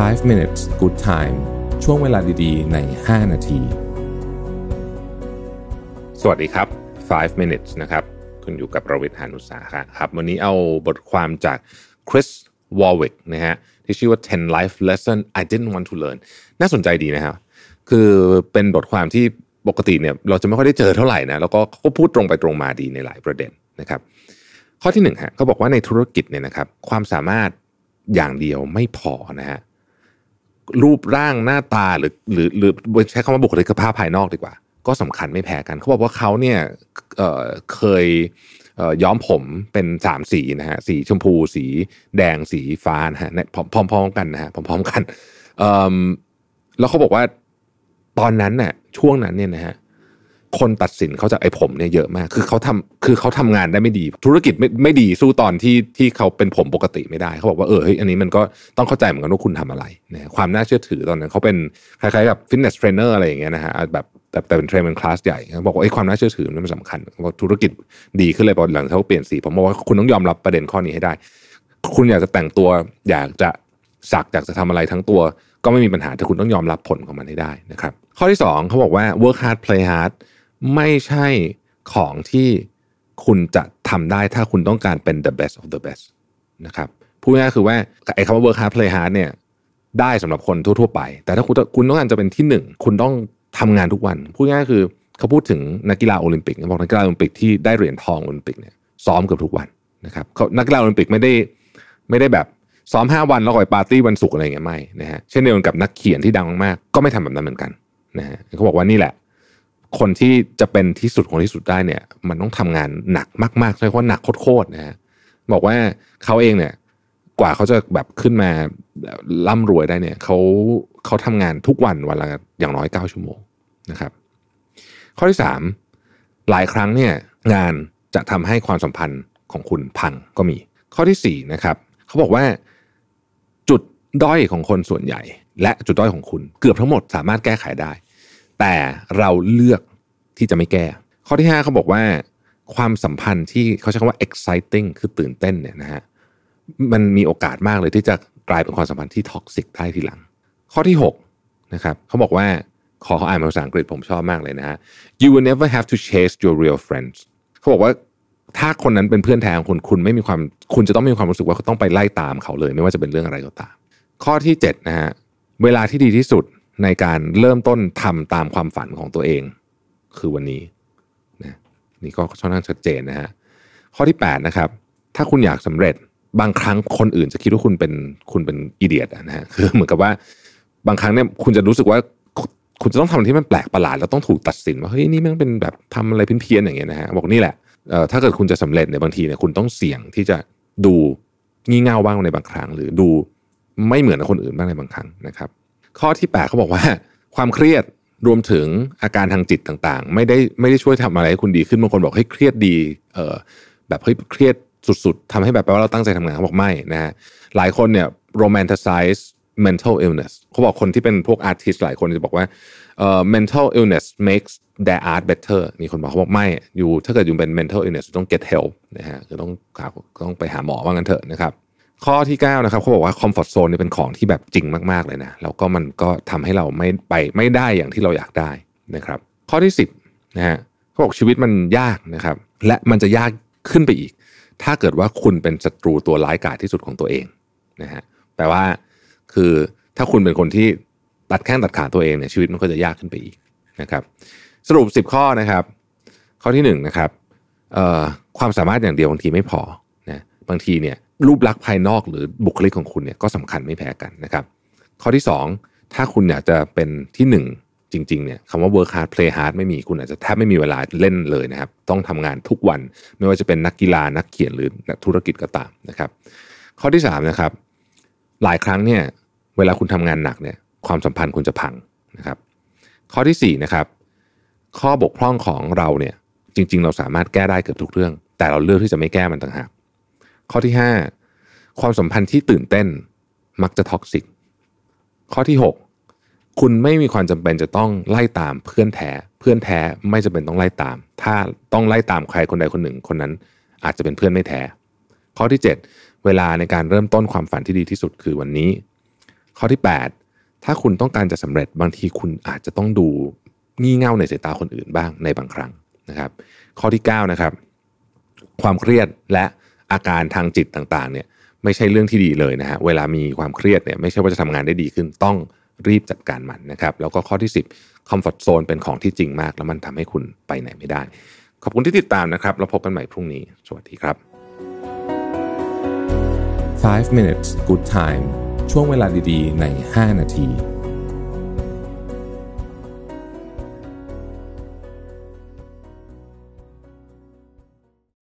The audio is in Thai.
5 minutes good time ช่วงเวลาดีๆ ใน 5 นาที สวัสดีครับ 5 minutes นะครับ คุณอยู่กับประวิทยานุสาครับ วันนี้เอาบทความจาก Chris Warwick นะฮะ ที่ชื่อว่า 10 life lesson I didn't want to learn น่าสนใจดีนะครับ คือเป็นบทความที่ปกติเนี่ยเราจะไม่ค่อยได้เจอเท่าไหร่นะ แล้วก็เขาพูดตรงไปตรงมาดีในหลายประเด็นนะครับ ข้อที่หนึ่งฮะเขาบอกว่าในธุรกิจเนี่ยนะครับ ความสามารถอย่างเดียวไม่พอนะฮะ รูปร่างหน้าตาหรือหรือหรือใช้คำว่าบุคลิกภาพภายนอกดีกว่า ก็สำคัญไม่แพ้กัน เขาบอกว่าเขาเนี่ยเเคยย้อมผมเป็นสามสีนะฮะสีชมพู สีแดงสีฟ้านะฮะพร้อมๆกันนะฮะพร้อมๆกันแล้วเขาบอกว่าตอนนั้นเนี่ยช่วงนั้นเนี่ยนะฮะ คนตัดสินเขาจากไอ้ผมเนี่ยเยอะมาก คือเขาทำคือเขาทำงานได้ไม่ดี ธุรกิจไม่ไม่ดีสู้ตอนที่ที่เขาเป็นผมปกติไม่ได้ เขาบอกว่าเออเฮ้ยอันนี้มันก็ต้องเข้าใจเหมือนกันว่าคุณทำอะไรนะความน่าเชื่อถือตอนนั้นเขาเป็นคล้ายๆกับ fitness trainer อะไรอย่างเงี้ยนะฮะแบบแต่แต่เป็น train เป็นคลาสใหญ่เขาบอกว่าไอ้ความน่าเชื่อถือมันสำคัญว่าธุรกิจดีขึ้นเลยพอหลังเขาเปลี่ยนสีผมบอกว่าคุณต้องยอมรับประเด็นข้อนี้ให้ได้ คุณอยากจะแต่งตัวอยากจะสักอยากจะทำอะไรทั้งตัว ก็ไม่มีปัญหาแต่คุณต้องยอมรับผลของมันให้ได้นะครับข้อที่2เขาบอกว่า work hard play hard ไม่ใช่ของที่คุณจะทำได้ถ้าคุณต้องการเป็น the best of the best นะครับพูดง่ายคือว่าไอ้คำว่า work hard play hard เนี่ยได้สำหรับคนทั่ว ๆ ไป แต่ถ้าคุณคุณต้องการจะเป็นที่หนึ่งคุณต้องทำงานทุกวัน พูดง่ายคือเขาพูดถึงนักกีฬาโอลิมปิกบอกนักกีฬาโอลิมปิกที่ได้เหรียญทองโอลิมปิกเนี่ยซ้อมเกือบทุกวันนะครับเขานักกีฬาโอลิมปิกไม่ได้ไม่ได้แบบซ้อม 5 วันแล้วก็ไปปาร์ตี้วันศุกร์อะไรเงี้ยไม่นะฮะเช่นเดียวกันกับนักเขียนที่ดังมากๆก็ไม่ทำแบบนั้นเหมือนกันนะฮะเขาบอกว่านี่แหละ คนที่จะเป็นที่สุดของที่สุดได้เนี่ย มันต้องทำงานหนักมากๆใช่เพราหนักโคตรๆนะฮะบอกว่าเขาเองเนี่ย กว่าเขาจะแบบขึ้นมาร่ำรวยได้เนี่ยเขาเขาทำงานทุกวันวันละอย่างน้อยเก้าชั่วโมงนะครับ ข้อที่สามหลายครั้งเนี่ยงานจะทำให้ความสัมพันธ์ของคุณพังก็มี ข้อที่สี่นะครับเขาบอกว่าจุดด้อยของคนส่วนใหญ่ และจุดด้อยของคุณ เกือบทั้งหมดสามารถแก้ไขได้ แต่เราเลือกที่จะไม่แก้ ข้อที่ 5เขาบอกว่าความสัมพันธ์ที่เขาใช้คำว่า exciting คือตื่นเต้นเนี่ยนะฮะมันมีโอกาสมากเลยที่จะกลายเป็นความสัมพันธ์ที่ toxic ได้ทีหลัง ข้อที่6นะครับเขาบอกว่าขอเขาอ่านภาษาอังกฤษผมชอบมากเลยนะฮะ you will never have to chase your real friends เขาบอกว่าถ้าคนนั้นเป็นเพื่อนแท้ของคุณคุณไม่มีความคุณจะต้องมีความรู้สึกว่าต้องไปไล่ตามเขาเลย ไม่ว่าจะเป็นเรื่องอะไรก็ตาม ข้อที่7นะฮะเวลาที่ดีที่สุด ในการเริ่มต้นทำตามความฝันของตัวเอง คือวันนี้นะนี่ก็ค่อนข้างชัดเจนนะฮะข้อที่8นะครับ ถ้าคุณอยากสำเร็จบางครั้งคนอื่นจะคิดว่าคุณเป็นคุณเป็นอีเดียตนะฮะคือเหมือนกับว่าบางครั้งเนี่ยคุณจะรู้สึกว่าคุณจะต้องทำที่มันแปลกประหลาดแล้วต้องถูกตัดสินว่าเฮ้ยนี่มันเป็นแบบทำอะไรเพี้ยนๆอย่างเงี้ยนะฮะบอกนี่แหละเอ่อถ้าเกิดคุณจะสำเร็จในบางทีเนี่ยคุณต้องเสี่ยงที่จะดูงี่เง่าบ้างในบางครั้ง หรือดูไม่เหมือนคนอื่นบ้างในบางครั้งนะครับ ข้อที่8เขาบอกว่า ความเครียดรวมถึงอาการทางจิตต่างๆ ไม่ได้ไม่ได้ช่วยทำอะไรให้คุณดีขึ้นบางคนบอกให้เครียดดีเออแบบเฮ้ยเครียดสุดๆทำให้แบบแปลว่าเราตั้งใจทำงานเขาบอกไม่นะฮะหลายคนเนี่ย romanticize mental illness เขาบอกคนที่เป็นพวกอาร์ติสหลายคนจะบอกว่าเอ่อ mental illness makes their art better มีคนบอกเขาบอกไม่อยู่ถ้าเกิดอยู่เป็น mental illness ต้อง get help นะฮะคือต้องต้องไปหาหมอว่างั้นเถอะนะครับ ข้อที่9นะครับเขาบอกว่าคอมฟอร์ทโซนนี่เป็นของที่แบบจริงมากๆเลยนะแล้วก็มันก็ทำให้เราไม่ไปไม่ได้อย่างที่เราอยากได้นะครับ ข้อที่ 10นะฮะเขาบอกชีวิตมันยากนะครับ และมันจะยากขึ้นไปอีก ถ้าเกิดว่าคุณเป็นศัตรูตัวร้ายกาจที่สุดของตัวเองนะฮะแปลว่าคือถ้าคุณเป็นคนที่ตัดแข้งตัดขาตัวเองเนี่ยชีวิตมันก็จะยากขึ้นไปอีกนะครับ สรุป 10 ข้อนะครับ ข้อที่1นะครับความสามารถอย่างเดียวบางทีไม่พอนะบางทีเนี่ย รูปลักษณ์ภายนอกหรือบุคลิกของคุณเนี่ยก็สำคัญไม่แพ้กันนะครับข้อที่ 2 ถ้าคุณอยากจะเป็นที่ 1 จริงๆเนี่ยคำว่า work hard play hard ไม่มีคุณอาจจะแทบไม่มีเวลาเล่นเลยนะครับ ต้องทำงานทุกวัน ไม่ว่าจะเป็นนักกีฬานักเขียนหรือนักธุรกิจก็ตามนะครับ ข้อที่3นะครับ หลายครั้งเนี่ยเวลาคุณทำงานหนักเนี่ยความสัมพันธ์คุณจะพังนะครับ ข้อที่4นะครับข้อบกพร่องของเราเนี่ยจริง ๆ เราสามารถแก้ได้เกือบทุกเรื่อง แต่เราเลือกที่จะไม่แก้มันต่างหากข้อที่ 5 ความสัมพันธ์ที่ตื่นเต้นมักจะท็อกซิก ข้อที่ 6 คุณไม่มีความจำเป็นจะต้องไล่ตามเพื่อนแท้ เพื่อนแท้ไม่จำเป็นต้องไล่ตาม ถ้าต้องไล่ตามใครคนใดคนหนึ่ง คนนั้นอาจจะเป็นเพื่อนไม่แท้ ข้อที่ 7 เวลาในการเริ่มต้นความฝันที่ดีที่สุดคือวันนี้ ข้อที่ 8 ถ้าคุณต้องการจะสำเร็จบางทีคุณอาจจะต้องดูงี่เง่าในสายตาคนอื่นบ้างในบางครั้งนะครับ ข้อที่ 9 นะครับ ความเครียดและอาการทางจิตต่างๆเนี่ย ไม่ใช่เรื่องที่ดีเลยนะฮะเวลามีความเครียดเนี่ยไม่ใช่ว่าจะทำงานได้ดีขึ้นต้องรีบจัดการมันนะครับแล้วก็ข้อที่ 10 comfort zone เป็นของที่จริงมาก แล้วมันทำให้คุณไปไหนไม่ได้ ขอบคุณที่ติดตามนะครับเราพบกันใหม่พรุ่งนี้ สวัสดีครับ 5 minutes good time ช่วงเวลาดีๆ ใน 5 นาที